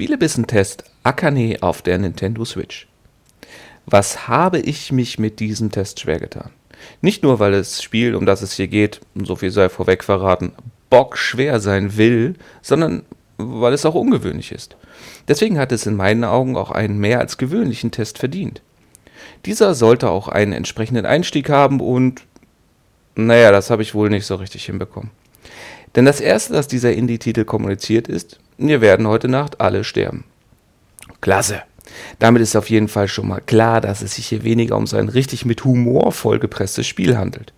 Spielebissentest Akane auf der Nintendo Switch. Was habe ich mich mit diesem Test schwer getan? Nicht nur, weil das Spiel, um das es hier geht, so viel sei vorweg verraten, bockschwer sein will, sondern weil es auch ungewöhnlich ist. Deswegen hat es in meinen Augen auch einen mehr als gewöhnlichen Test verdient. Dieser sollte auch einen entsprechenden Einstieg haben und naja, das habe ich wohl nicht so richtig hinbekommen. Denn das erste, das dieser Indie-Titel kommuniziert ist, wir werden heute Nacht alle sterben. Klasse. Damit ist auf jeden Fall schon mal klar, dass es sich hier weniger um sein richtig mit Humor vollgepresstes Spiel handelt.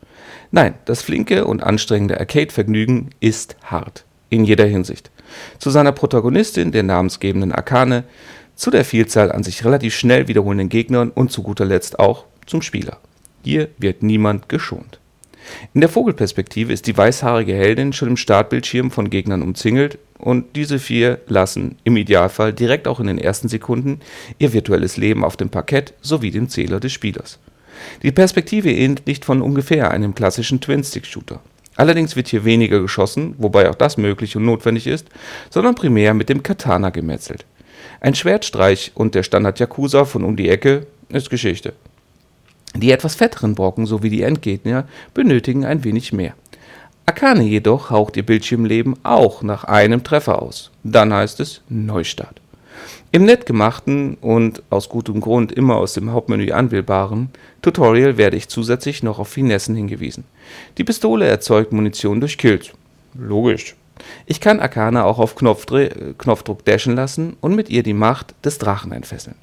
Nein, das flinke und anstrengende Arcade-Vergnügen ist hart. In jeder Hinsicht. Zu seiner Protagonistin, der namensgebenden Akane, zu der Vielzahl an sich relativ schnell wiederholenden Gegnern und zu guter Letzt auch zum Spieler. Hier wird niemand geschont. In der Vogelperspektive ist die weißhaarige Heldin schon im Startbildschirm von Gegnern umzingelt und diese vier lassen im Idealfall direkt auch in den ersten Sekunden ihr virtuelles Leben auf dem Parkett sowie dem Zähler des Spielers. Die Perspektive ähnelt nicht von ungefähr einem klassischen Twin-Stick-Shooter. Allerdings wird hier weniger geschossen, wobei auch das möglich und notwendig ist, sondern primär mit dem Katana gemetzelt. Ein Schwertstreich und der Standard Yakuza von um die Ecke ist Geschichte. Die etwas fetteren Brocken sowie die Endgegner benötigen ein wenig mehr. Akane jedoch haucht ihr Bildschirmleben auch nach einem Treffer aus. Dann heißt es Neustart. Im nett gemachten und aus gutem Grund immer aus dem Hauptmenü anwählbaren Tutorial werde ich zusätzlich noch auf Finessen hingewiesen. Die Pistole erzeugt Munition durch Kills. Logisch. Ich kann Akane auch auf Knopfdre Knopfdruck dashen lassen und mit ihr die Macht des Drachen entfesseln.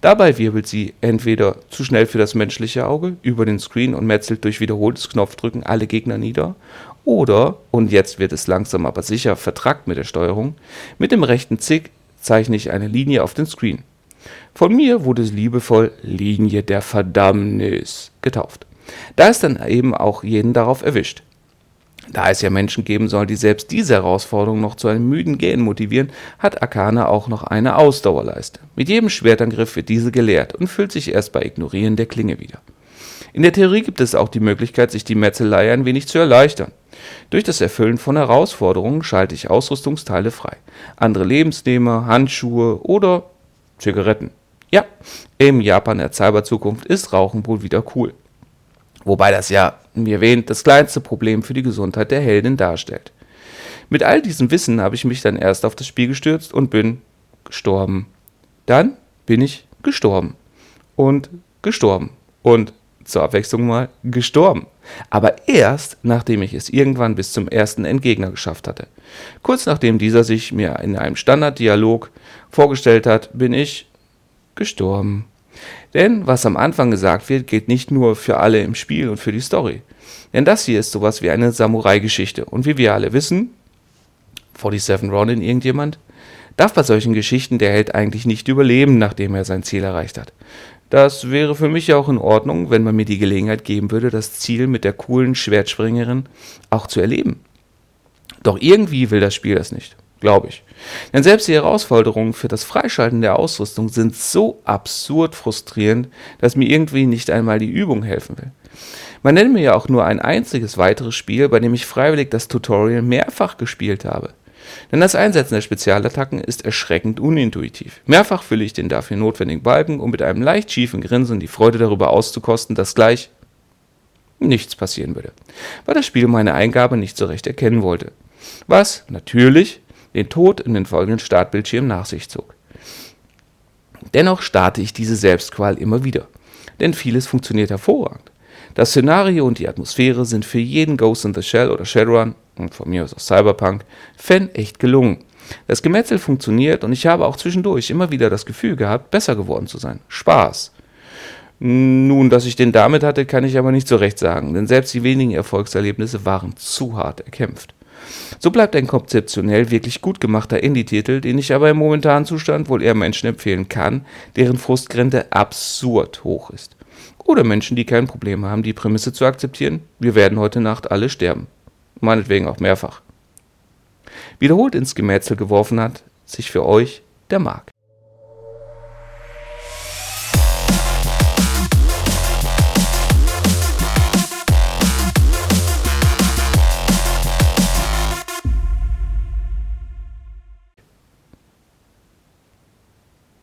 Dabei wirbelt sie entweder zu schnell für das menschliche Auge über den Screen und metzelt durch wiederholtes Knopfdrücken alle Gegner nieder, oder, und jetzt wird es langsam aber sicher vertrackt mit der Steuerung, mit dem rechten Zick zeichne ich eine Linie auf den Screen. Von mir wurde es liebevoll Linie der Verdammnis getauft. Da es dann eben auch jeden darauf erwischt. Da es ja Menschen geben soll, die selbst diese Herausforderung noch zu einem müden Gehen motivieren, hat Akane auch noch eine Ausdauerleiste. Mit jedem Schwertangriff wird diese geleert und füllt sich erst bei Ignorieren der Klinge wieder. In der Theorie gibt es auch die Möglichkeit, sich die Metzelei ein wenig zu erleichtern. Durch das Erfüllen von Herausforderungen schalte ich Ausrüstungsteile frei. Andere Lebensnehmer, Handschuhe oder Zigaretten. Ja, im Japan der Cyberzukunft ist Rauchen wohl wieder cool. Wobei das ja, wie erwähnt, das kleinste Problem für die Gesundheit der Heldin darstellt. Mit all diesem Wissen habe ich mich dann erst auf das Spiel gestürzt und bin gestorben. Dann bin ich gestorben. Und gestorben. Und zur Abwechslung mal gestorben. Aber erst, nachdem ich es irgendwann bis zum ersten Endgegner geschafft hatte. Kurz nachdem dieser sich mir in einem Standarddialog vorgestellt hat, bin ich gestorben. Denn was am Anfang gesagt wird, gilt nicht nur für alle im Spiel und für die Story. Denn das hier ist sowas wie eine Samurai-Geschichte. Und wie wir alle wissen, 47 Ronin irgendjemand, darf bei solchen Geschichten der Held eigentlich nicht überleben, nachdem er sein Ziel erreicht hat. Das wäre für mich auch in Ordnung, wenn man mir die Gelegenheit geben würde, das Ziel mit der coolen Schwertspringerin auch zu erleben. Doch irgendwie will das Spiel das nicht glaube ich. Denn selbst die Herausforderungen für das Freischalten der Ausrüstung sind so absurd frustrierend, dass mir irgendwie nicht einmal die Übung helfen will. Man nennt mir ja auch nur ein einziges weiteres Spiel, bei dem ich freiwillig das Tutorial mehrfach gespielt habe. Denn das Einsetzen der Spezialattacken ist erschreckend unintuitiv. Mehrfach fülle ich den dafür notwendigen Balken, um mit einem leicht schiefen Grinsen die Freude darüber auszukosten, dass gleich nichts passieren würde, weil das Spiel meine Eingabe nicht so recht erkennen wollte. Was natürlich den Tod in den folgenden Startbildschirm nach sich zog. Dennoch starte ich diese Selbstqual immer wieder, denn vieles funktioniert hervorragend. Das Szenario und die Atmosphäre sind für jeden Ghost in the Shell oder Shadowrun und von mir aus auch Cyberpunk Fan echt gelungen. Das Gemetzel funktioniert und ich habe auch zwischendurch immer wieder das Gefühl gehabt, besser geworden zu sein. Spaß. Nun, dass ich den damit hatte, kann ich aber nicht so recht sagen, denn selbst die wenigen Erfolgserlebnisse waren zu hart erkämpft. So bleibt ein konzeptionell wirklich gut gemachter Indie-Titel, den ich aber im momentanen Zustand wohl eher Menschen empfehlen kann, deren Frustgrenze absurd hoch ist. Oder Menschen, die kein Problem haben, die Prämisse zu akzeptieren, wir werden heute Nacht alle sterben. Meinetwegen auch mehrfach. Wiederholt ins Gemetzel geworfen hat sich für euch der Mark.